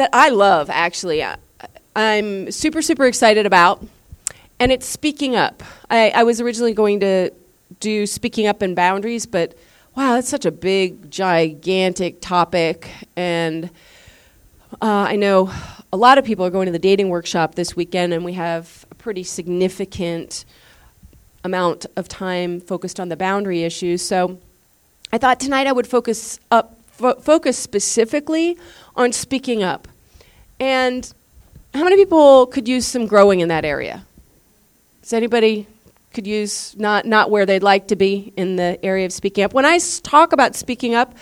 that I love, actually, I, I'm super, super excited about, and it's speaking up. I, I was originally going to do speaking up and boundaries, but wow, that's such a big, gigantic topic. And uh, I know a lot of people are going to the dating workshop this weekend, and we have a pretty significant amount of time focused on the boundary issues. So I thought tonight I would focus up fo- focus specifically on speaking up. And how many people could use some growing in that area? Does anybody could use not not where they'd like to be in the area of speaking up? When I talk about speaking up,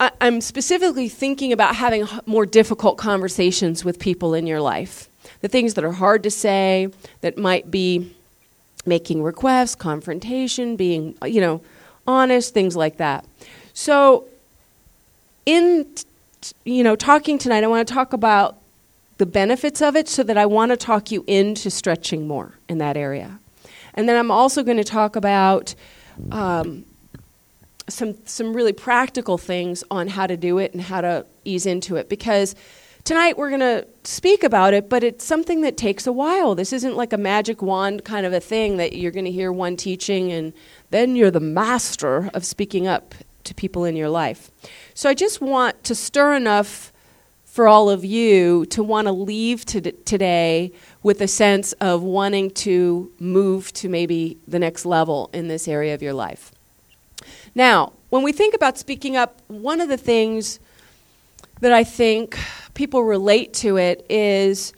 I, I'm specifically thinking about having more difficult conversations with people in your life. The things that are hard to say, that might be making requests, confrontation, being, you know, honest, things like that. So, in, you know, talking tonight, I want to talk about the benefits of it so that I want to talk you into stretching more in that area. And then I'm also going to talk about um, some some really practical things on how to do it and how to ease into it because tonight we're going to speak about it but it's something that takes a while this isn't like a magic wand kind of a thing that you're going to hear one teaching and then you're the master of speaking up to people in your life so i just want to stir enough for all of you to want to leave to today with a sense of wanting to move to maybe the next level in this area of your life now, when we think about speaking up, one of the things that I think people relate to it is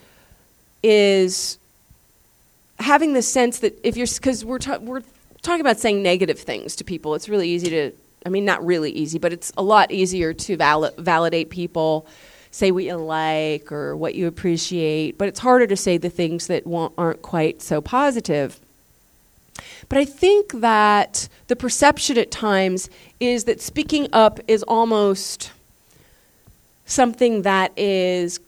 is having the sense that if you're because we're ta- we're talking about saying negative things to people. It's really easy to I mean not really easy, but it's a lot easier to val- validate people, say what you like or what you appreciate, but it's harder to say the things that aren't quite so positive. But I think that the perception at times is that speaking up is almost something that is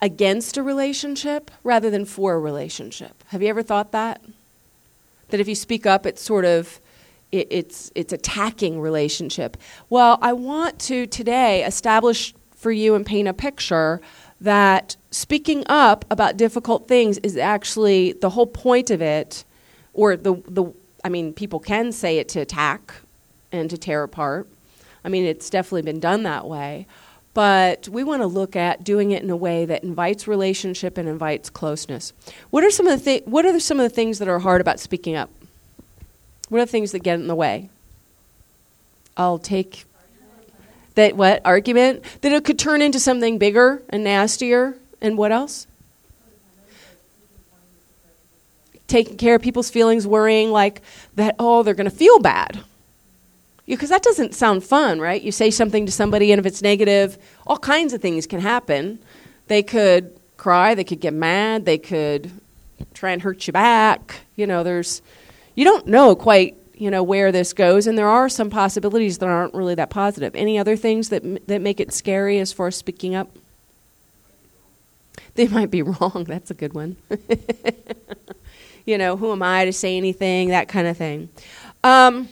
against a relationship rather than for a relationship. Have you ever thought that? That if you speak up, it's sort of it, it's it's attacking relationship. Well, I want to today establish for you and paint a picture that speaking up about difficult things is actually the whole point of it or the the I mean, people can say it to attack and to tear apart. I mean, it's definitely been done that way. But we want to look at doing it in a way that invites relationship and invites closeness. What are some of the thi- what are some of the things that are hard about speaking up? What are the things that get in the way? I'll take that what argument that it could turn into something bigger and nastier and what else? taking care of people's feelings, worrying like that, oh, they're going to feel bad. Because that doesn't sound fun, right? You say something to somebody, and if it's negative, all kinds of things can happen. They could cry, they could get mad, they could try and hurt you back. You know, there's, you don't know quite, you know, where this goes, and there are some possibilities that aren't really that positive. Any other things that, that make it scary as far as speaking up? They might be wrong. That's a good one. you know, who am I to say anything, that kind of thing. Um,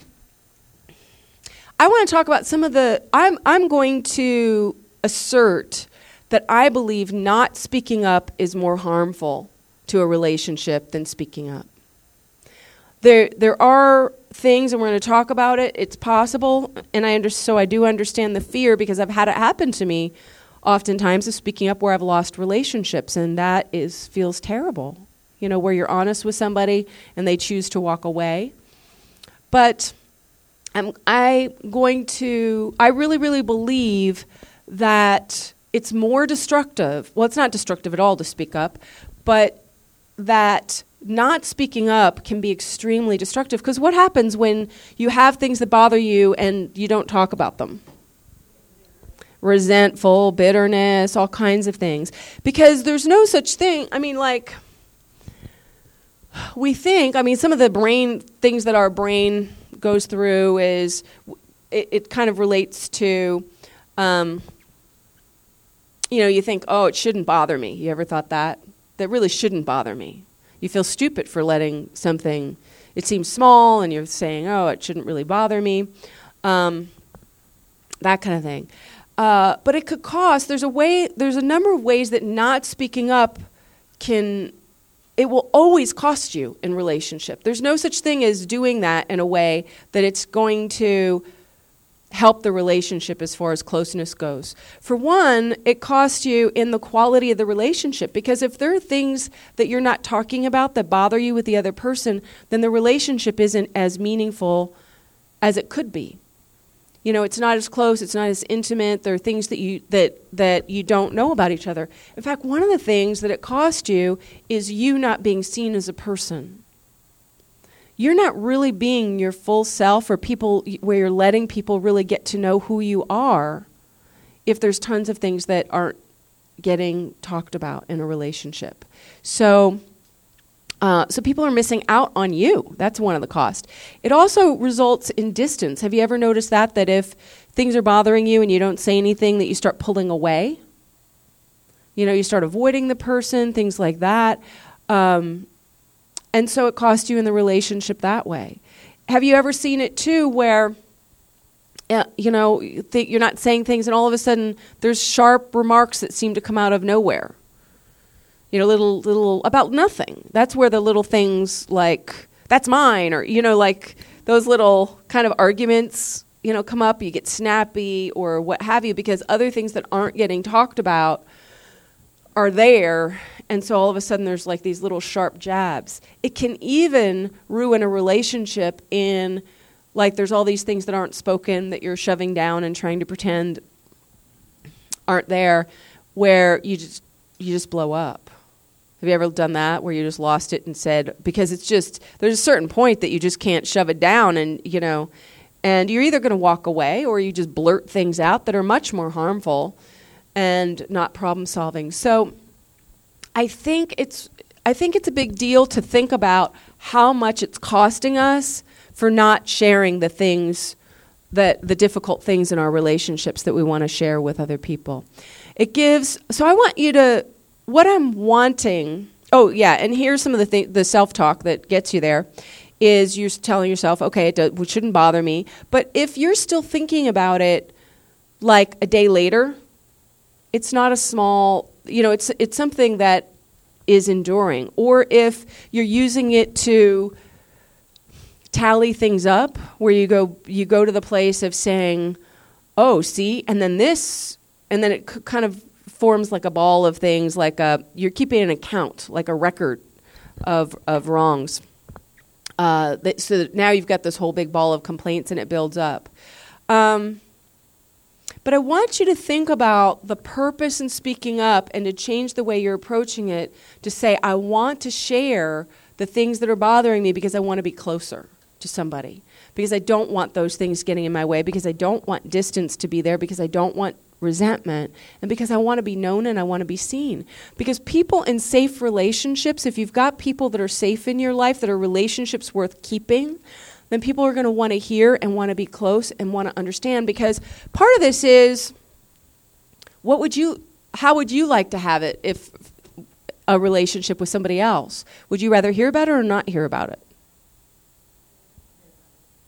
I want to talk about some of the, I'm, I'm going to assert that I believe not speaking up is more harmful to a relationship than speaking up. There, there are things, and we're going to talk about it. It's possible, and I under, so I do understand the fear because I've had it happen to me oftentimes of speaking up where I've lost relationships, and that is feels terrible you know, where you're honest with somebody and they choose to walk away. But I'm I going to I really really believe that it's more destructive. Well, it's not destructive at all to speak up, but that not speaking up can be extremely destructive because what happens when you have things that bother you and you don't talk about them? Resentful, bitterness, all kinds of things. Because there's no such thing. I mean, like, we think, I mean, some of the brain things that our brain goes through is it, it kind of relates to, um, you know, you think, oh, it shouldn't bother me. You ever thought that? That really shouldn't bother me. You feel stupid for letting something, it seems small, and you're saying, oh, it shouldn't really bother me. Um, that kind of thing. Uh, but it could cost. There's a way. There's a number of ways that not speaking up can. It will always cost you in relationship. There's no such thing as doing that in a way that it's going to help the relationship as far as closeness goes. For one, it costs you in the quality of the relationship because if there are things that you're not talking about that bother you with the other person, then the relationship isn't as meaningful as it could be. You know it's not as close it's not as intimate there are things that you that that you don't know about each other. In fact one of the things that it costs you is you not being seen as a person you're not really being your full self or people where you're letting people really get to know who you are if there's tons of things that aren't getting talked about in a relationship so uh, so people are missing out on you. That's one of the costs. It also results in distance. Have you ever noticed that? That if things are bothering you and you don't say anything, that you start pulling away? You know, you start avoiding the person, things like that. Um, and so it costs you in the relationship that way. Have you ever seen it too where, uh, you know, you're not saying things and all of a sudden there's sharp remarks that seem to come out of nowhere? you know, little little about nothing. That's where the little things like that's mine or you know like those little kind of arguments, you know, come up, you get snappy or what have you because other things that aren't getting talked about are there and so all of a sudden there's like these little sharp jabs. It can even ruin a relationship in like there's all these things that aren't spoken that you're shoving down and trying to pretend aren't there where you just you just blow up have you ever done that where you just lost it and said because it's just there's a certain point that you just can't shove it down and you know and you're either going to walk away or you just blurt things out that are much more harmful and not problem solving. So I think it's I think it's a big deal to think about how much it's costing us for not sharing the things that the difficult things in our relationships that we want to share with other people. It gives so I want you to what I'm wanting. Oh yeah, and here's some of the th- the self talk that gets you there. Is you're telling yourself, okay, it, it shouldn't bother me. But if you're still thinking about it, like a day later, it's not a small. You know, it's it's something that is enduring. Or if you're using it to tally things up, where you go you go to the place of saying, oh, see, and then this, and then it c- kind of forms like a ball of things, like a, you're keeping an account, like a record of, of wrongs. Uh, that, so that now you've got this whole big ball of complaints and it builds up. Um, but I want you to think about the purpose in speaking up and to change the way you're approaching it to say, I want to share the things that are bothering me because I want to be closer to somebody. Because I don't want those things getting in my way, because I don't want distance to be there, because I don't want resentment and because I want to be known and I want to be seen. Because people in safe relationships, if you've got people that are safe in your life, that are relationships worth keeping, then people are going to want to hear and want to be close and want to understand. Because part of this is what would you, how would you like to have it if a relationship with somebody else? Would you rather hear about it or not hear about it?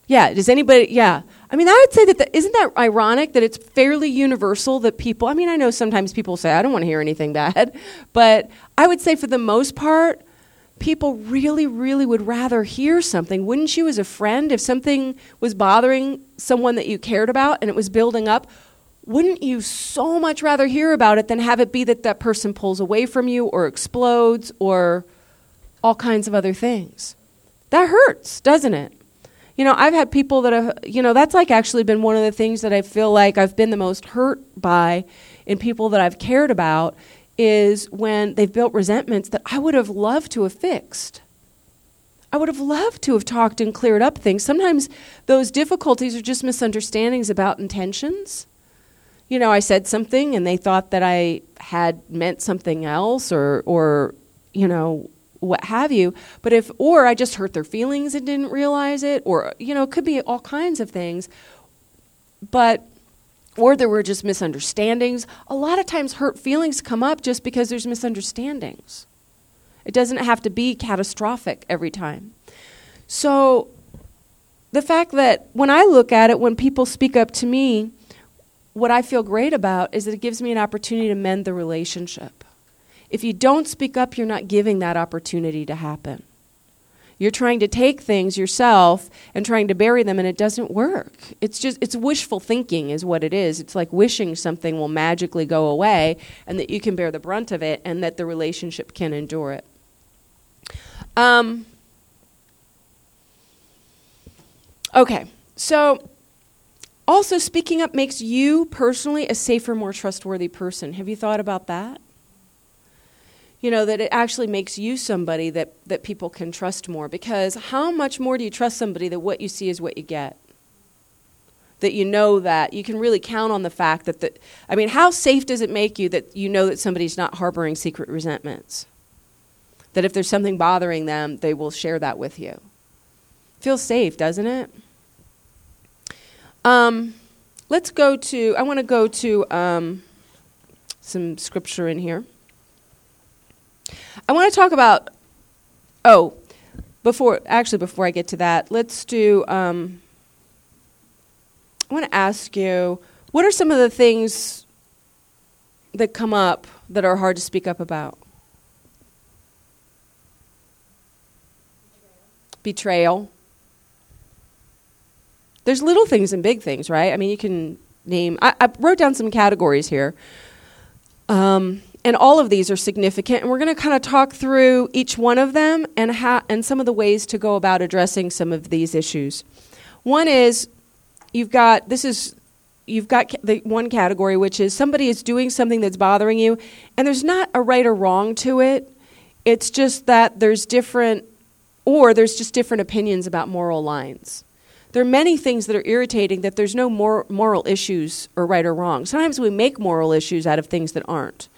Yeah, does anybody, yeah. I mean, I would say that the, isn't that ironic that it's fairly universal that people, I mean, I know sometimes people say, I don't want to hear anything bad, but I would say for the most part, people really, really would rather hear something. Wouldn't you, as a friend, if something was bothering someone that you cared about and it was building up, wouldn't you so much rather hear about it than have it be that that person pulls away from you or explodes or all kinds of other things? That hurts, doesn't it? you know, I've had people that have, you know, that's like actually been one of the things that I feel like I've been the most hurt by in people that I've cared about is when they've built resentments that I would have loved to have fixed. I would have loved to have talked and cleared up things. Sometimes those difficulties are just misunderstandings about intentions. You know, I said something and they thought that I had meant something else or or you know, what have you. But if, or I just hurt their feelings and didn't realize it, or, you know, it could be all kinds of things. But, or there were just misunderstandings. A lot of times hurt feelings come up just because there's misunderstandings. It doesn't have to be catastrophic every time. So, the fact that when I look at it, when people speak up to me, what I feel great about is that it gives me an opportunity to mend the relationship. If you don't speak up, you're not giving that opportunity to happen. You're trying to take things yourself and trying to bury them, and it doesn't work. It's just, it's wishful thinking, is what it is. It's like wishing something will magically go away and that you can bear the brunt of it and that the relationship can endure it. Um, okay, so also speaking up makes you personally a safer, more trustworthy person. Have you thought about that? You know that it actually makes you somebody that, that people can trust more. Because how much more do you trust somebody that what you see is what you get? That you know that. You can really count on the fact that the, i mean how safe does it make you that you know that somebody's not harboring secret resentments? That if there's something bothering them they will share that with you. Feels safe doesn't it? Um, let's go to i want to go to um, some scripture in here I want to talk about. Oh, before actually before I get to that, let's do. Um, I want to ask you, what are some of the things that come up that are hard to speak up about? Betrayal. There's little things and big things, right? I mean, you can name. I, I wrote down some categories here. Um, and all of these are significant and we're going to kind of talk through each one of them and how and some of the ways to go about addressing some of these issues. One is you've got this is you've got the one category which is somebody is doing something that's bothering you and there's not a right or wrong to it. It's just that there's different or there's just different opinions about moral lines. There are many things that are irritating that there's no mor- moral issues or right or wrong. Sometimes we make moral issues out of things that aren't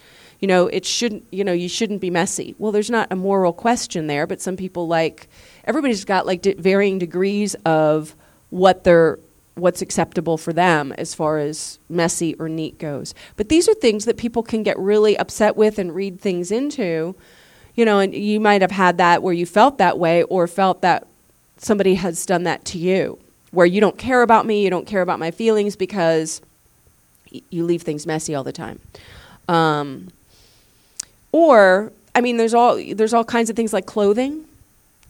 you know, it shouldn't, you know, you shouldn't be messy. Well, there's not a moral question there, but some people like, everybody's got like varying degrees of what they're, what's acceptable for them as far as messy or neat goes. But these are things that people can get really upset with and read things into, you know, and you might have had that where you felt that way or felt that somebody has done that to you, where you don't care about me, you don't care about my feelings because y- you leave things messy all the time. Um, or I mean, there's all there's all kinds of things like clothing.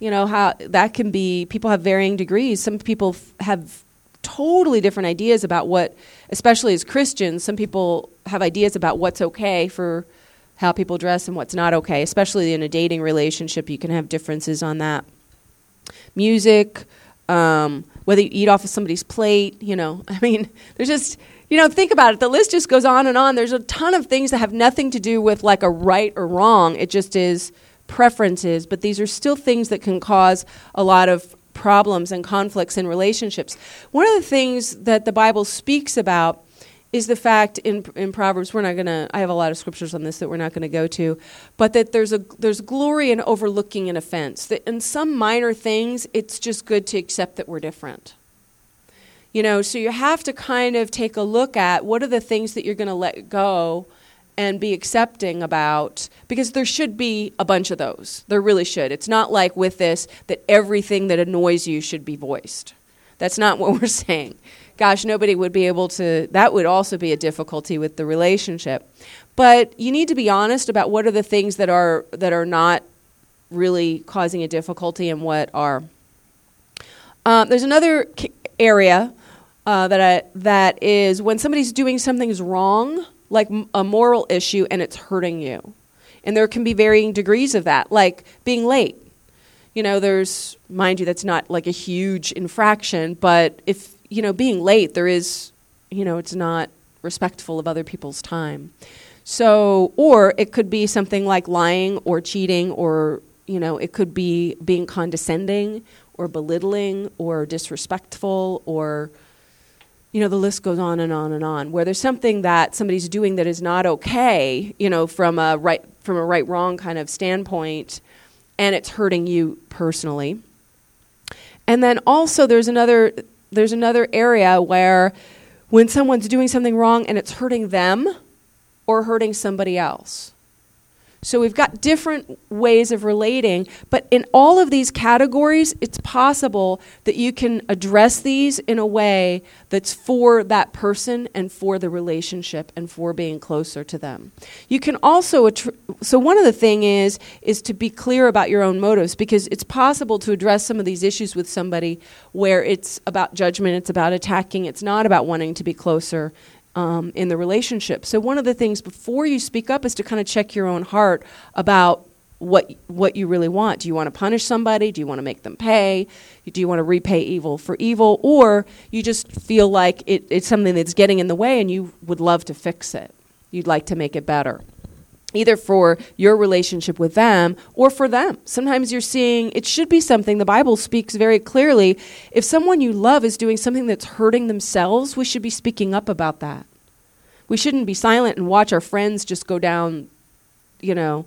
You know how that can be. People have varying degrees. Some people f- have totally different ideas about what, especially as Christians, some people have ideas about what's okay for how people dress and what's not okay. Especially in a dating relationship, you can have differences on that. Music, um, whether you eat off of somebody's plate, you know. I mean, there's just you know, think about it. The list just goes on and on. There's a ton of things that have nothing to do with like a right or wrong. It just is preferences, but these are still things that can cause a lot of problems and conflicts in relationships. One of the things that the Bible speaks about is the fact in in Proverbs we're not going to I have a lot of scriptures on this that we're not going to go to but that there's a there's glory in overlooking an offense that in some minor things it's just good to accept that we're different you know, so you have to kind of take a look at what are the things that you're going to let go and be accepting about because there should be a bunch of those. There really should. It's not like with this that everything that annoys you should be voiced. That's not what we're saying. Gosh, nobody would be able to that would also be a difficulty with the relationship. But you need to be honest about what are the things that are that are not really causing a difficulty and what are. Um, there's another area uh, that I, that is when somebody's doing something's wrong, like a moral issue, and it's hurting you. And there can be varying degrees of that, like being late. You know, there's, mind you, that's not like a huge infraction, but if, you know, being late, there is, you know, it's not respectful of other people's time. So, or it could be something like lying or cheating, or, you know, it could be being condescending or belittling or disrespectful or you know, the list goes on and on and on. Where there's something that somebody's doing that is not okay, you know, from a right from a right wrong kind of standpoint, and it's hurting you personally. And then also there's another there's another area where when someone's doing something wrong and it's hurting them or hurting somebody else. So we've got different ways of relating, but in all of these categories, it's possible that you can address these in a way that's for that person and for the relationship and for being closer to them. You can also attr- so one of the thing is is to be clear about your own motives because it's possible to address some of these issues with somebody where it's about judgment, it's about attacking, it's not about wanting to be closer um, in the relationship. So one of the things before you speak up is to kind of check your own heart about what what you really want. Do you want to punish somebody? Do you want to make them pay? Do you want to repay evil for evil, or you just feel like it, it's something that's getting in the way and you would love to fix it? You'd like to make it better either for your relationship with them or for them. Sometimes you're seeing it should be something the Bible speaks very clearly. If someone you love is doing something that's hurting themselves, we should be speaking up about that. We shouldn't be silent and watch our friends just go down, you know,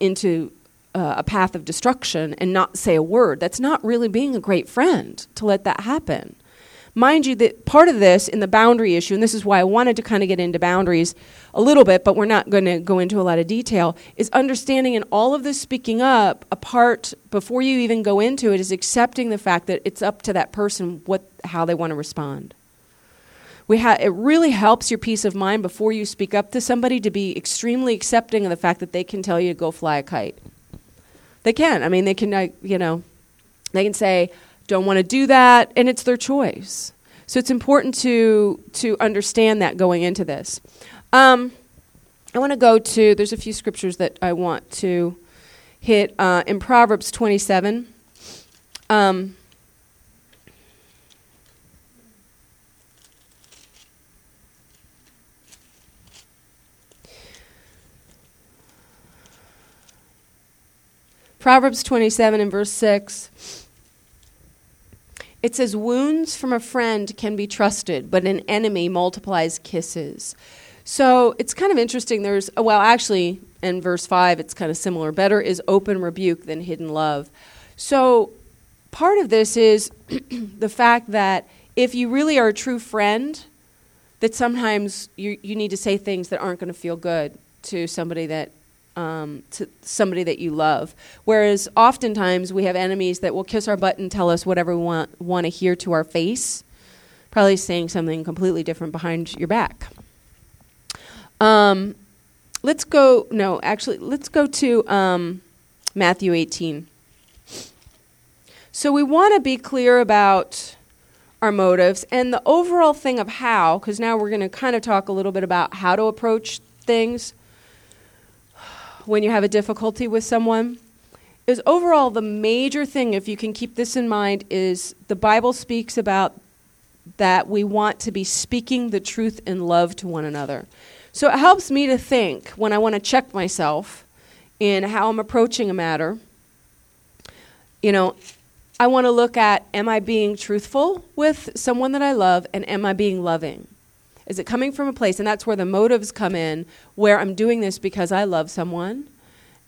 into uh, a path of destruction and not say a word. That's not really being a great friend to let that happen. Mind you, that part of this in the boundary issue, and this is why I wanted to kind of get into boundaries a little bit, but we're not going to go into a lot of detail, is understanding and all of this speaking up, apart before you even go into it, is accepting the fact that it's up to that person what, how they want to respond. We ha- it really helps your peace of mind before you speak up to somebody to be extremely accepting of the fact that they can tell you to go fly a kite. They can. I mean, they can, uh, you know, they can say, don't want to do that, and it's their choice. So it's important to to understand that going into this. Um, I want to go to. There's a few scriptures that I want to hit uh, in Proverbs 27. Um, Proverbs 27 and verse 6. It says, Wounds from a friend can be trusted, but an enemy multiplies kisses. So it's kind of interesting. There's, well, actually, in verse 5, it's kind of similar. Better is open rebuke than hidden love. So part of this is the fact that if you really are a true friend, that sometimes you, you need to say things that aren't going to feel good to somebody that um, to somebody that you love. Whereas oftentimes we have enemies that will kiss our butt and tell us whatever we want, want to hear to our face, probably saying something completely different behind your back. Um, let's go, no, actually, let's go to um, Matthew 18. So we want to be clear about our motives and the overall thing of how, because now we're going to kind of talk a little bit about how to approach things when you have a difficulty with someone is overall the major thing, if you can keep this in mind, is the Bible speaks about that we want to be speaking the truth in love to one another. So it helps me to think when I want to check myself in how I'm approaching a matter. You know, I want to look at am I being truthful with someone that I love and am I being loving? Is it coming from a place, and that's where the motives come in, where I'm doing this because I love someone?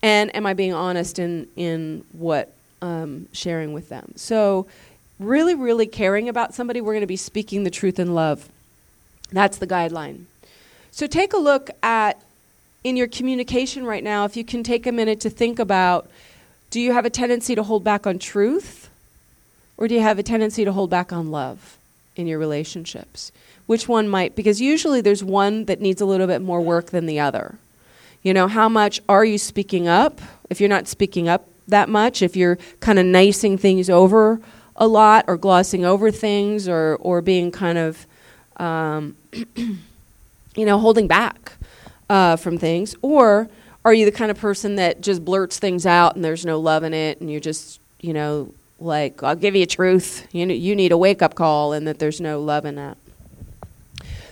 And am I being honest in, in what um, sharing with them? So, really, really caring about somebody, we're going to be speaking the truth in love. That's the guideline. So, take a look at in your communication right now, if you can take a minute to think about do you have a tendency to hold back on truth? Or do you have a tendency to hold back on love in your relationships? which one might, because usually there's one that needs a little bit more work than the other. You know, how much are you speaking up? If you're not speaking up that much, if you're kind of nicing things over a lot or glossing over things or, or being kind of, um, you know, holding back uh, from things? Or are you the kind of person that just blurts things out and there's no love in it and you're just, you know, like, I'll give you truth. You, know, you need a wake up call and that there's no love in that?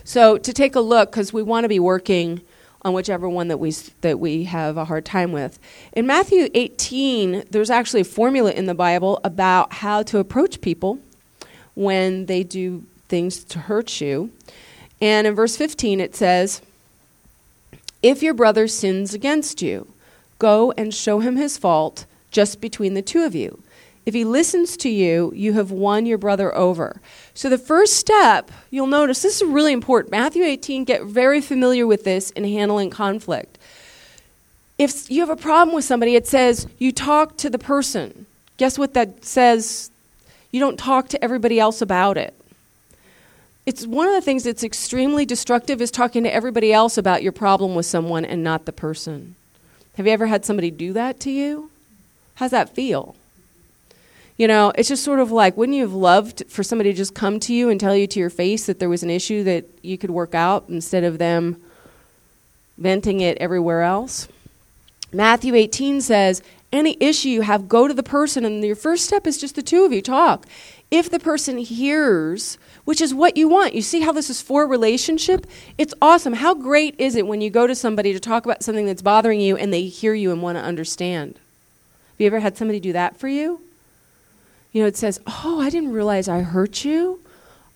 So to take a look, because we want to be working on whichever one that we that we have a hard time with. In Matthew 18, there's actually a formula in the Bible about how to approach people when they do things to hurt you. And in verse 15, it says, "If your brother sins against you, go and show him his fault just between the two of you." If he listens to you, you have won your brother over. So the first step, you'll notice this is really important. Matthew 18, get very familiar with this in handling conflict. If you have a problem with somebody, it says you talk to the person. Guess what that says? You don't talk to everybody else about it. It's one of the things that's extremely destructive is talking to everybody else about your problem with someone and not the person. Have you ever had somebody do that to you? How's that feel? You know, it's just sort of like, wouldn't you have loved for somebody to just come to you and tell you to your face that there was an issue that you could work out instead of them venting it everywhere else? Matthew 18 says, any issue you have, go to the person, and your first step is just the two of you talk. If the person hears, which is what you want, you see how this is for relationship? It's awesome. How great is it when you go to somebody to talk about something that's bothering you and they hear you and want to understand? Have you ever had somebody do that for you? You know, it says, "Oh, I didn't realize I hurt you.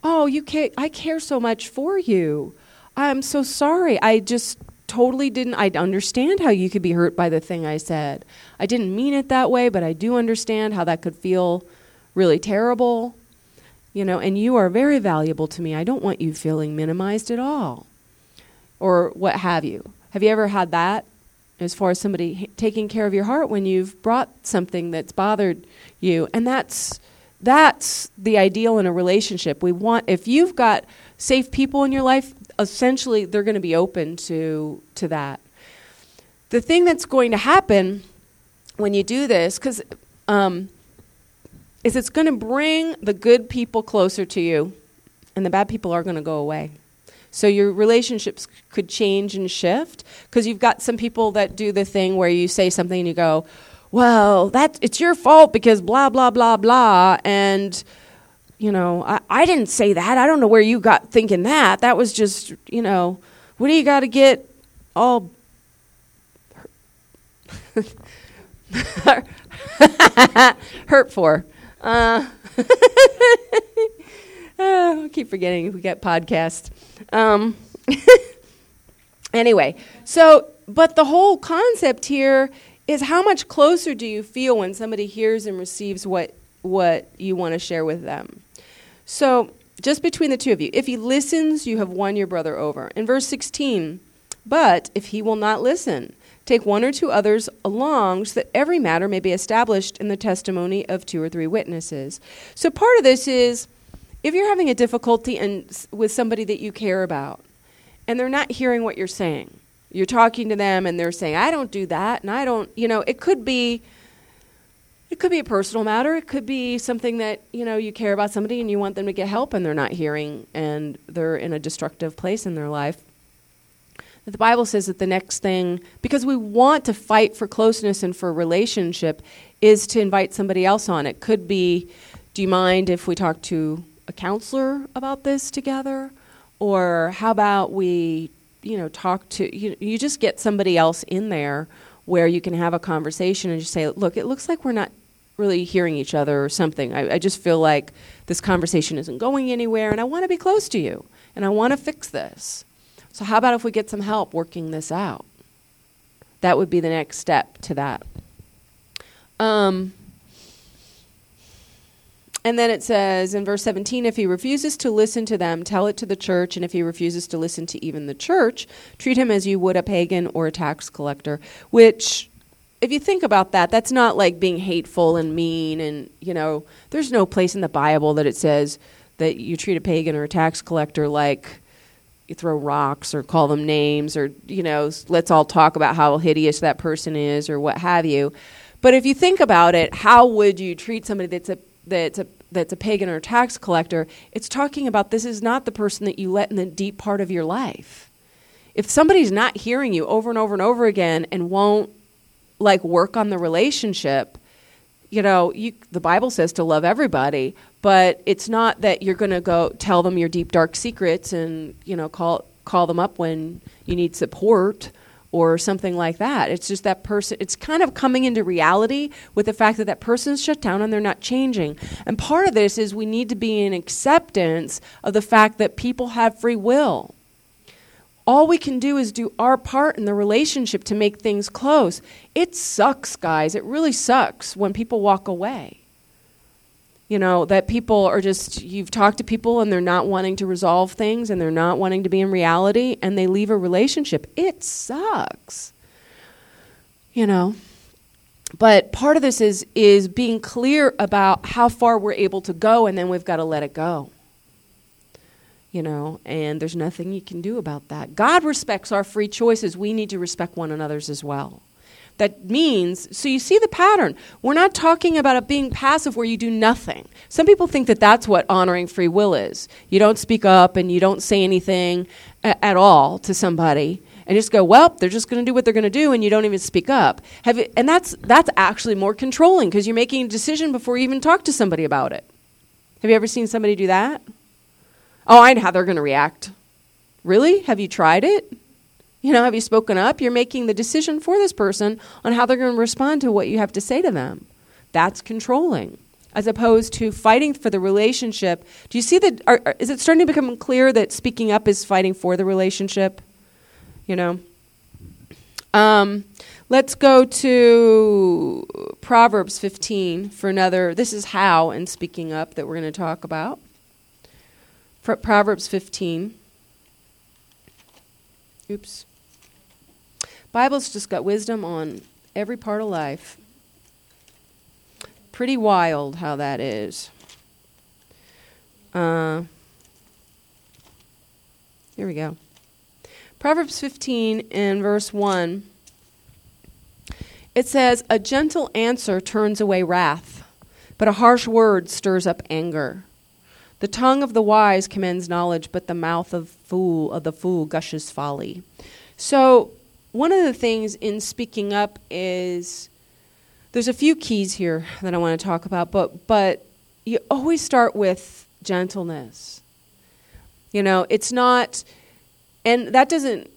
Oh, you care. I care so much for you. I'm so sorry. I just totally didn't. I understand how you could be hurt by the thing I said. I didn't mean it that way, but I do understand how that could feel really terrible. You know, and you are very valuable to me. I don't want you feeling minimized at all, or what have you. Have you ever had that? As far as somebody taking care of your heart when you've brought something that's bothered you. And that's that's the ideal in a relationship. We want if you've got safe people in your life essentially they're going to be open to to that. The thing that's going to happen when you do this because um, is it's going to bring the good people closer to you and the bad people are going to go away so your relationships could change and shift because you've got some people that do the thing where you say something and you go, "Well, that it's your fault because blah blah blah blah," and you know, I, I didn't say that. I don't know where you got thinking that. That was just, you know, what do you got to get all hurt for? Uh, oh, I keep forgetting we got podcasts. Um, anyway, so, but the whole concept here is how much closer do you feel when somebody hears and receives what, what you want to share with them? So, just between the two of you, if he listens, you have won your brother over. In verse 16, but if he will not listen, take one or two others along so that every matter may be established in the testimony of two or three witnesses. So, part of this is if you're having a difficulty and with somebody that you care about and they're not hearing what you're saying you're talking to them and they're saying i don't do that and i don't you know it could be it could be a personal matter it could be something that you know you care about somebody and you want them to get help and they're not hearing and they're in a destructive place in their life. The bible says that the next thing because we want to fight for closeness and for relationship is to invite somebody else on. It could be do you mind if we talk to a counselor about this together? Or how about we, you know, talk to, you, you just get somebody else in there where you can have a conversation and just say, look, it looks like we're not really hearing each other or something. I, I just feel like this conversation isn't going anywhere and I want to be close to you and I want to fix this. So, how about if we get some help working this out? That would be the next step to that. Um, and then it says in verse 17 if he refuses to listen to them, tell it to the church. And if he refuses to listen to even the church, treat him as you would a pagan or a tax collector. Which, if you think about that, that's not like being hateful and mean. And, you know, there's no place in the Bible that it says that you treat a pagan or a tax collector like you throw rocks or call them names or, you know, let's all talk about how hideous that person is or what have you. But if you think about it, how would you treat somebody that's a that's a that's a pagan or a tax collector, it's talking about this is not the person that you let in the deep part of your life. If somebody's not hearing you over and over and over again and won't like work on the relationship, you know, you, the Bible says to love everybody, but it's not that you're going to go tell them your deep dark secrets and you know call call them up when you need support or something like that. It's just that person, it's kind of coming into reality with the fact that that person's shut down and they're not changing. And part of this is we need to be in acceptance of the fact that people have free will. All we can do is do our part in the relationship to make things close. It sucks, guys. It really sucks when people walk away you know that people are just you've talked to people and they're not wanting to resolve things and they're not wanting to be in reality and they leave a relationship. It sucks. You know, but part of this is is being clear about how far we're able to go and then we've got to let it go. You know? And there's nothing you can do about that. God respects our free choices. We need to respect one another's as well that means so you see the pattern we're not talking about it being passive where you do nothing some people think that that's what honoring free will is you don't speak up and you don't say anything a- at all to somebody and just go, well, they're just going to do what they're going to do, and you don't even speak up. Have you, and that's that's actually more controlling because you're making a decision before you even talk to somebody about it. Have you ever seen somebody do that? Oh, I know how they're going to react. Really? Have you tried it? You know, have you spoken up? You're making the decision for this person on how they're going to respond to what you have to say to them. That's controlling as opposed to fighting for the relationship. Do you see that? Are, are, is it starting to become clear that speaking up is fighting for the relationship? you know. Um, let's go to Proverbs 15 for another. This is how and speaking up that we're going to talk about. Pro- Proverbs 15. Oops. Bible's just got wisdom on every part of life. Pretty wild how that is. Uh, here we go. Proverbs 15 and verse 1, it says, A gentle answer turns away wrath, but a harsh word stirs up anger. The tongue of the wise commends knowledge, but the mouth of fool of the fool gushes folly. So, one of the things in speaking up is there's a few keys here that I want to talk about, but but you always start with gentleness. You know, it's not and that doesn't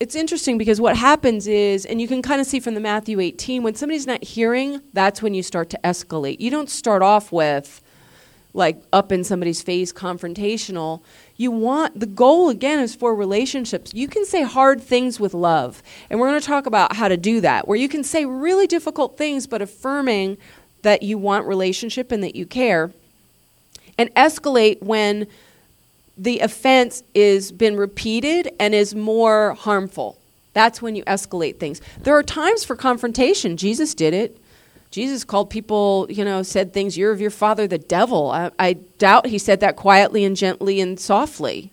it's interesting because what happens is, and you can kind of see from the Matthew 18, when somebody's not hearing, that's when you start to escalate. You don't start off with like up in somebody's face, confrontational. You want the goal again is for relationships. You can say hard things with love, and we're going to talk about how to do that, where you can say really difficult things, but affirming that you want relationship and that you care, and escalate when the offense is been repeated and is more harmful. That's when you escalate things. There are times for confrontation. Jesus did it. Jesus called people, you know, said things, you're of your father, the devil. I, I doubt he said that quietly and gently and softly.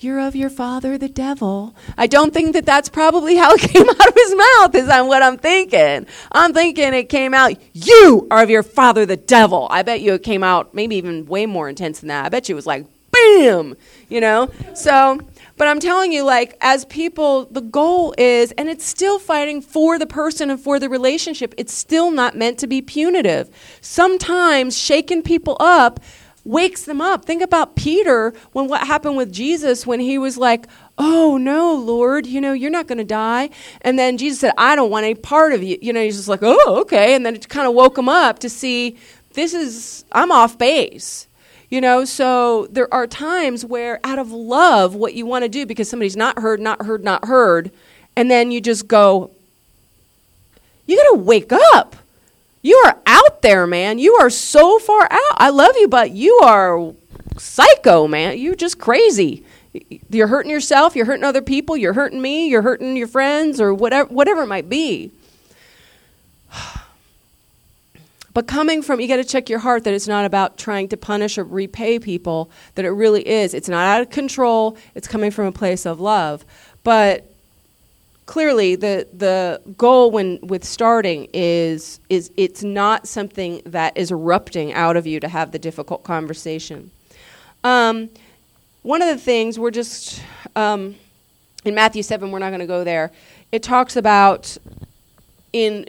You're of your father, the devil. I don't think that that's probably how it came out of his mouth, is what I'm thinking. I'm thinking it came out, you are of your father, the devil. I bet you it came out maybe even way more intense than that. I bet you it was like, bam, you know? So, but I'm telling you, like, as people, the goal is, and it's still fighting for the person and for the relationship, it's still not meant to be punitive. Sometimes shaking people up wakes them up. Think about Peter when what happened with Jesus when he was like, Oh no, Lord, you know, you're not going to die. And then Jesus said, I don't want any part of you. You know, he's just like, Oh, okay. And then it kind of woke him up to see this is, I'm off base. You know, so there are times where out of love, what you want to do because somebody's not heard, not heard, not heard, and then you just go, you got to wake up. You are out there, man. You are so far out. I love you, but you are psycho, man. You're just crazy. You're hurting yourself, you're hurting other people, you're hurting me, you're hurting your friends or whatever whatever it might be. But coming from, you got to check your heart that it's not about trying to punish or repay people, that it really is. It's not out of control, it's coming from a place of love. But clearly the the goal when with starting is is it's not something that is erupting out of you to have the difficult conversation. Um, one of the things we're just um, in Matthew seven, we're not going to go there. It talks about in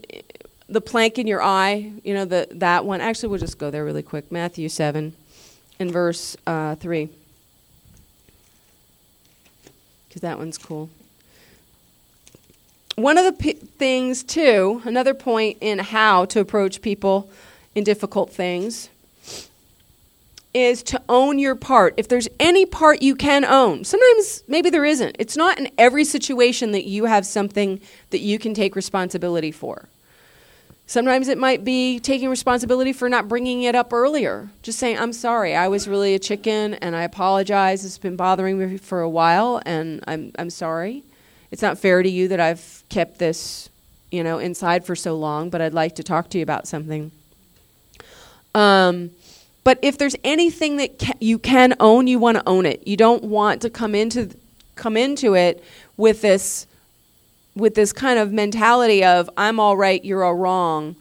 the plank in your eye, you know, the, that one. Actually, we'll just go there really quick. Matthew 7 in verse uh, 3. Because that one's cool. One of the p- things, too, another point in how to approach people in difficult things is to own your part. If there's any part you can own, sometimes maybe there isn't. It's not in every situation that you have something that you can take responsibility for. Sometimes it might be taking responsibility for not bringing it up earlier. Just saying, I'm sorry, I was really a chicken and I apologize. It's been bothering me for a while and I'm, I'm sorry. It's not fair to you that I've kept this you know, inside for so long, but I'd like to talk to you about something. Um, but if there's anything that ca- you can own, you want to own it. You don't want to come into come into it with this with this kind of mentality of I'm all right, you're all wrong.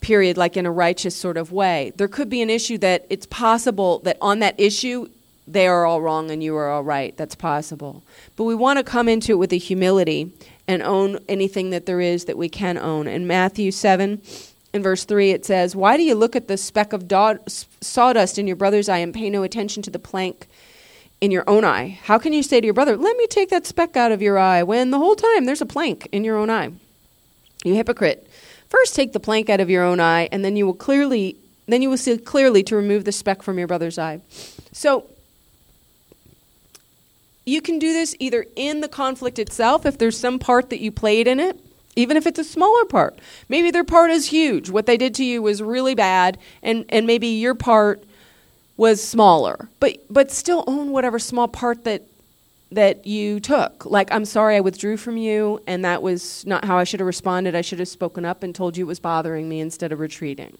Period, like in a righteous sort of way. There could be an issue that it's possible that on that issue they are all wrong and you are all right. That's possible. But we want to come into it with a humility and own anything that there is that we can own. In Matthew 7, in verse 3, it says, Why do you look at the speck of do- sawdust in your brother's eye and pay no attention to the plank in your own eye? How can you say to your brother, Let me take that speck out of your eye, when the whole time there's a plank in your own eye? You hypocrite. First take the plank out of your own eye, and then you will clearly then you will see clearly to remove the speck from your brother's eye. So you can do this either in the conflict itself, if there's some part that you played in it, even if it's a smaller part. Maybe their part is huge. What they did to you was really bad, and, and maybe your part was smaller. But but still own whatever small part that that you took. Like, I'm sorry I withdrew from you, and that was not how I should have responded. I should have spoken up and told you it was bothering me instead of retreating,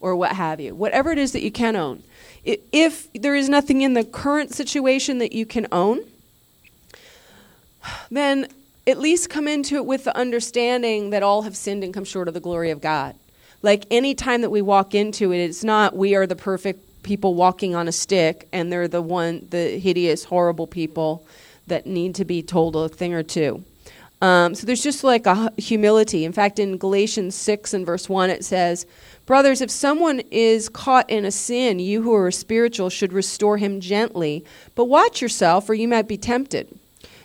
or what have you. Whatever it is that you can own if there is nothing in the current situation that you can own, then at least come into it with the understanding that all have sinned and come short of the glory of God. Like any time that we walk into it, it's not we are the perfect people walking on a stick and they're the one, the hideous, horrible people that need to be told a thing or two. Um, so there's just like a humility. In fact, in Galatians 6 and verse 1, it says, Brothers, if someone is caught in a sin, you who are spiritual should restore him gently, but watch yourself, or you might be tempted.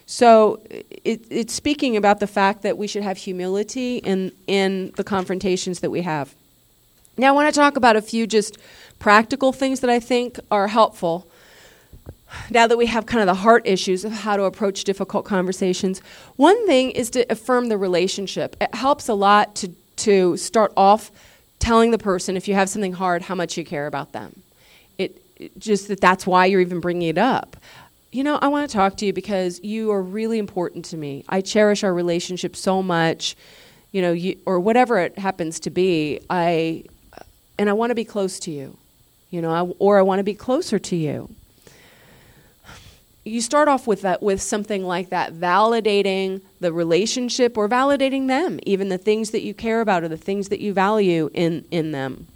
So it, it's speaking about the fact that we should have humility in, in the confrontations that we have. Now, I want to talk about a few just practical things that I think are helpful. Now that we have kind of the heart issues of how to approach difficult conversations, one thing is to affirm the relationship. It helps a lot to, to start off telling the person if you have something hard how much you care about them. It, it just that that's why you're even bringing it up. You know, I want to talk to you because you are really important to me. I cherish our relationship so much. You know, you, or whatever it happens to be. I and I want to be close to you. You know, I, or I want to be closer to you. You start off with that with something like that validating the relationship or validating them even the things that you care about or the things that you value in in them.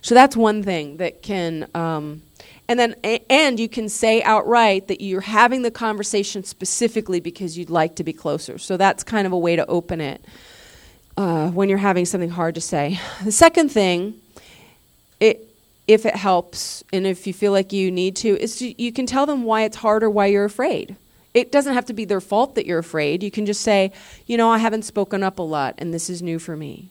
So that's one thing that can um, and then and you can say outright that you're having the conversation specifically because you'd like to be closer. So that's kind of a way to open it uh, when you're having something hard to say the second thing it if it helps and if you feel like you need to, is you can tell them why it's hard or why you're afraid. It doesn't have to be their fault that you're afraid. You can just say, you know, I haven't spoken up a lot and this is new for me.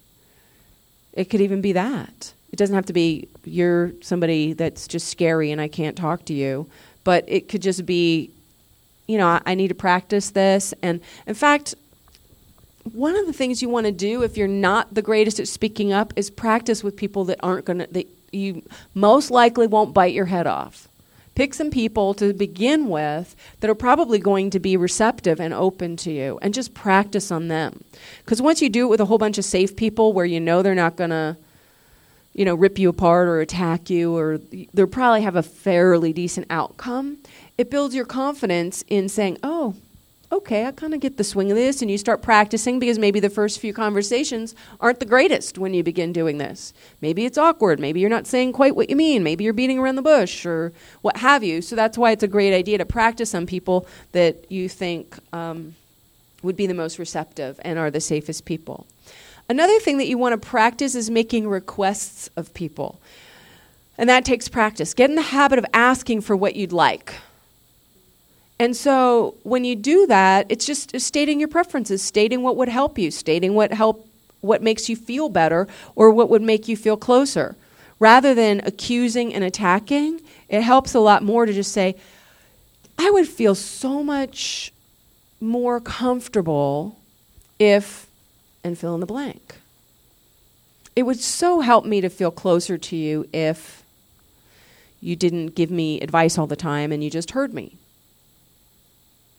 It could even be that. It doesn't have to be you're somebody that's just scary and I can't talk to you, but it could just be, you know, I, I need to practice this. And in fact, one of the things you want to do if you're not the greatest at speaking up is practice with people that aren't going to that you most likely won't bite your head off. Pick some people to begin with that are probably going to be receptive and open to you and just practice on them. Because once you do it with a whole bunch of safe people where you know they're not going to you know rip you apart or attack you or they'll probably have a fairly decent outcome, it builds your confidence in saying, "Oh, okay, I kind of get the swing of this, and you start practicing because maybe the first few conversations aren't the greatest when you begin doing this. Maybe it's awkward. Maybe you're not saying quite what you mean. Maybe you're beating around the bush or what have you. So that's why it's a great idea to practice on people that you think um, would be the most receptive and are the safest people. Another thing that you want to practice is making requests of people. And that takes practice. Get in the habit of asking for what you'd like. And so when you do that, it's just stating your preferences, stating what would help you, stating what help what makes you feel better or what would make you feel closer. Rather than accusing and attacking, it helps a lot more to just say, I would feel so much more comfortable if, and fill in the blank. It would so help me to feel closer to you if you didn't give me advice all the time and you just heard me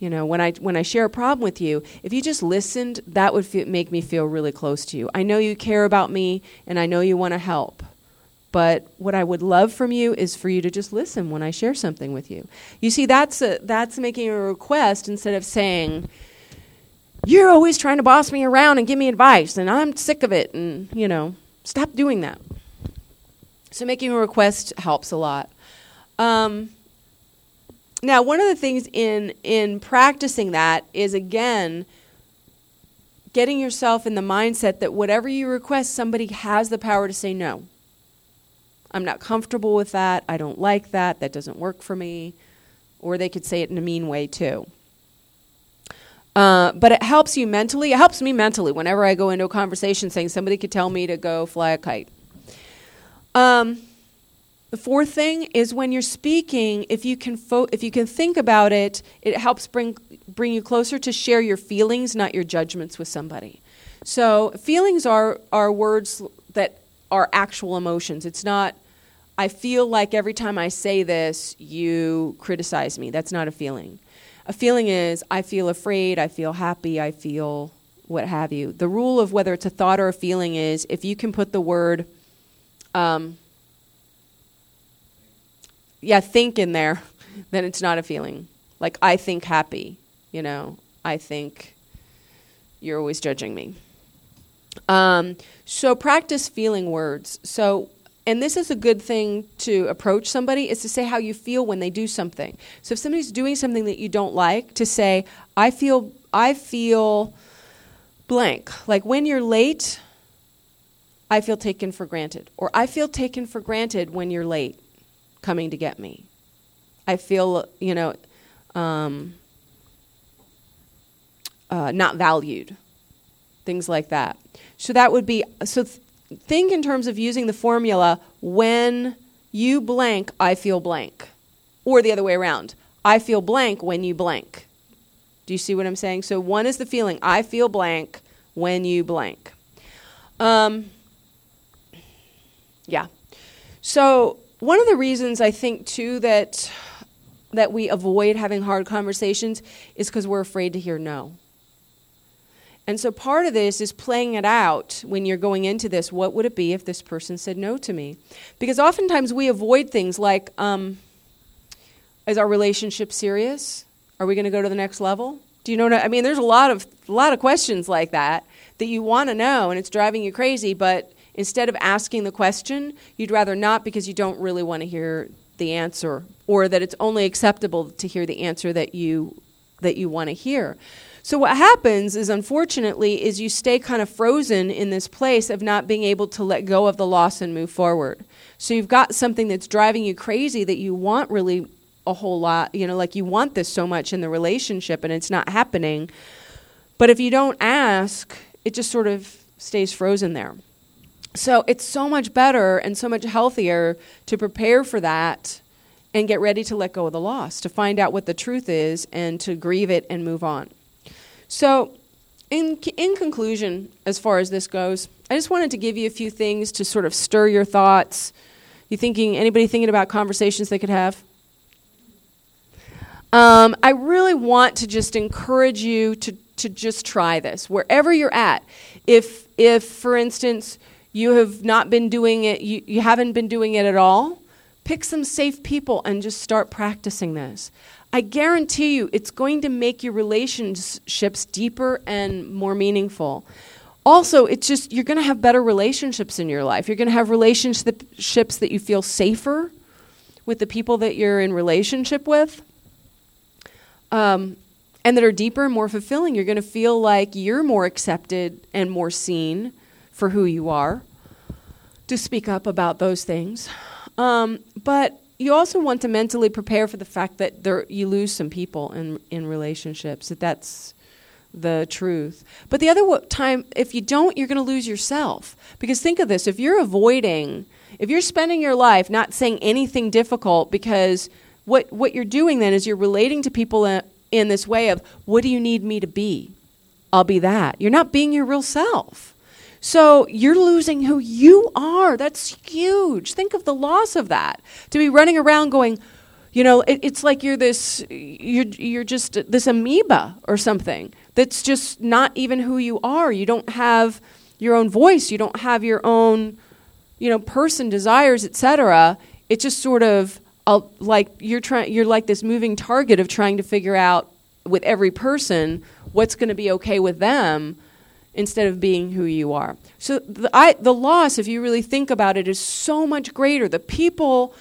You know, when I when I share a problem with you, if you just listened, that would make me feel really close to you. I know you care about me, and I know you want to help. But what I would love from you is for you to just listen when I share something with you. You see, that's a, that's making a request instead of saying, "You're always trying to boss me around and give me advice, and I'm sick of it." And you know, stop doing that. So making a request helps a lot. Um, now, one of the things in in practicing that is again getting yourself in the mindset that whatever you request, somebody has the power to say no. I'm not comfortable with that. I don't like that. That doesn't work for me. Or they could say it in a mean way too. Uh, but it helps you mentally. It helps me mentally whenever I go into a conversation saying somebody could tell me to go fly a kite. Um, the fourth thing is when you're speaking, if you can fo- if you can think about it, it helps bring bring you closer to share your feelings, not your judgments with somebody. So feelings are are words that are actual emotions. It's not I feel like every time I say this, you criticize me. That's not a feeling. A feeling is I feel afraid, I feel happy, I feel what have you. The rule of whether it's a thought or a feeling is if you can put the word um, yeah, think in there, then it's not a feeling. Like I think happy, you know. I think you're always judging me. Um, so practice feeling words. So, and this is a good thing to approach somebody is to say how you feel when they do something. So if somebody's doing something that you don't like, to say, I feel, I feel blank. Like when you're late, I feel taken for granted. Or I feel taken for granted when you're late coming to get me. I feel, you know, um, uh, not valued, things like that. So that would be so. Th- think in terms of using the formula when you blank, I feel blank, or the other way around. I feel blank when you blank. Do you see what I'm saying? So one is the feeling I feel blank when you blank. Um, yeah. So one of the reasons I think too that that we avoid having hard conversations is because we're afraid to hear no. And so part of this is playing it out when you're going into this. What would it be if this person said no to me? Because oftentimes we avoid things like um, is our relationship serious? Are we going to go to the next level? Do you know what I, mean? There's a lot of a lot of questions like that that you want to know, and it's driving you crazy. But instead of asking the question, you'd rather not because you don't really want to hear the answer or that it's only acceptable to hear the answer that you that you want to hear. So what happens is unfortunately is you stay kind of frozen in this place of not being able to let go of the loss and move forward. So you've got something that's driving you crazy that you want really a whole lot, you know, like you want this so much in the relationship and it's not happening. But if you don't ask, it just sort of stays frozen there. So it's so much better and so much healthier to prepare for that and get ready to let go of the loss, to find out what the truth is and to grieve it and move on. So, in, in conclusion, as far as this goes, I just wanted to give you a few things to sort of stir your thoughts. You thinking, anybody thinking about conversations they could have? Um, I really want to just encourage you to, to just try this wherever you're at. If, if for instance, you have not been doing it, you, you haven't been doing it at all, pick some safe people and just start practicing this. I guarantee you it's going to make your relationships deeper and more meaningful. Also, it's just you're going to have better relationships in your life. You're going to have relationships that you feel safer with the people that you're in relationship with. Um, and that are deeper and more fulfilling. You're going to feel like you're more accepted and more seen for who you are, to speak up about those things. Um, but you also want to mentally prepare for the fact that there, you lose some people in, in relationships, that that's the truth. But the other time, if you don't, you're going to lose yourself. Because think of this if you're avoiding, if you're spending your life not saying anything difficult, because what, what you're doing then is you're relating to people in, in this way of, what do you need me to be? I'll be that. You're not being your real self. So you're losing who you are. That's huge. Think of the loss of that. To be running around going, You know, it, it's like you're this, you're, you're just this amoeba or something that's just not even who you are. You don't have your own voice. You don't have your own, you know, person, desires, etc. It's just sort of uh, like you're trying. You're like this moving target of trying to figure out with every person what's going to be okay with them instead of being who you are. So the, I, the loss, if you really think about it, is so much greater. The people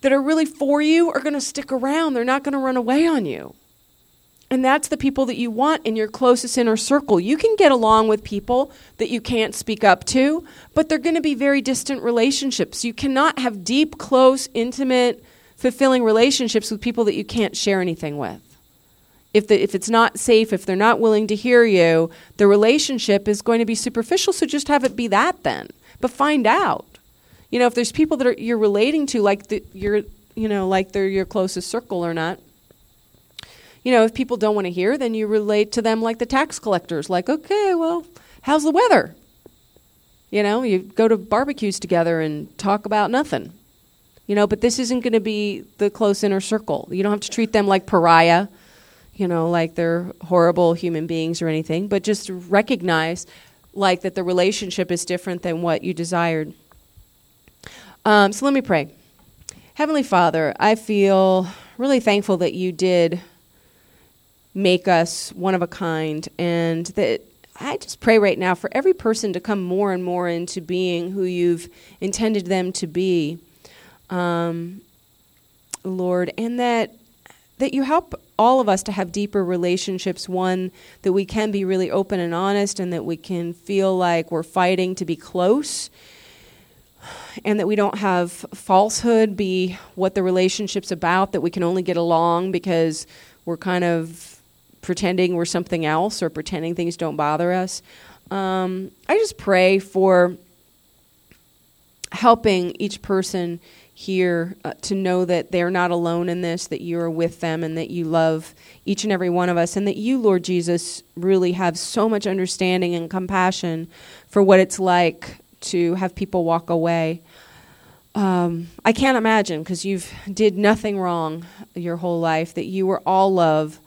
that are really for you are going to stick around. They're not going to run away on you. And that's the people that you want in your closest inner circle. You can get along with people that you can't speak up to, but they're going to be very distant relationships. You cannot have deep, close, intimate, fulfilling relationships with people that you can't share anything with. If, the, if it's not safe, if they're not willing to hear you, the relationship is going to be superficial, so just have it be that then. But find out. You know, if there's people that are, you're relating to, like the, you're, you know, like they're your closest circle or not, you know, if people don't want to hear, then you relate to them like the tax collectors, like, okay, well, how's the weather? You know, you go to barbecues together and talk about nothing. You know, but this isn't going to be the close inner circle. You don't have to treat them like pariah, you know, like they're horrible human beings or anything, but just recognize like that the relationship is different than what you desired. Um, so let me pray. Heavenly Father, I feel really thankful that you did make us one of a kind and that I just pray right now for every person to come more and more into being who you've intended them to be, um, Lord, and that that you help all of us to have deeper relationships. One that we can be really open and honest, and that we can feel like we're fighting to be close, and that we don't have falsehood be what the relationship's about. That we can only get along because we're kind of pretending we're something else or pretending things don't bother us. Um, I just pray for helping each person here uh, to know that they're not alone in this, that you are with them, and that you love each and every one of us, and that you, Lord Jesus, really have so much understanding and compassion for what it's like to have people walk away. Um, I can't imagine because you've did nothing wrong your whole life. That you were all love,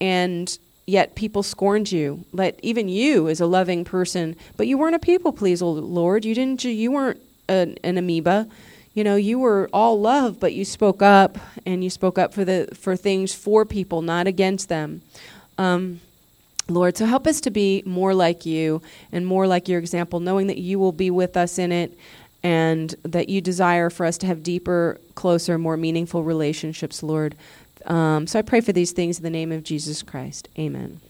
and yet people scorned you. That even you, as a loving person, but you weren't a people pleaser, Lord. You didn't. You weren't an, an amoeba. You know, you were all love, but you spoke up, and you spoke up for the for things for people, not against them. Um, Lord, so help us to be more like you and more like your example, knowing that you will be with us in it and that you desire for us to have deeper, closer, more meaningful relationships, Lord. Um, so I pray for these things in the name of Jesus Christ. Amen.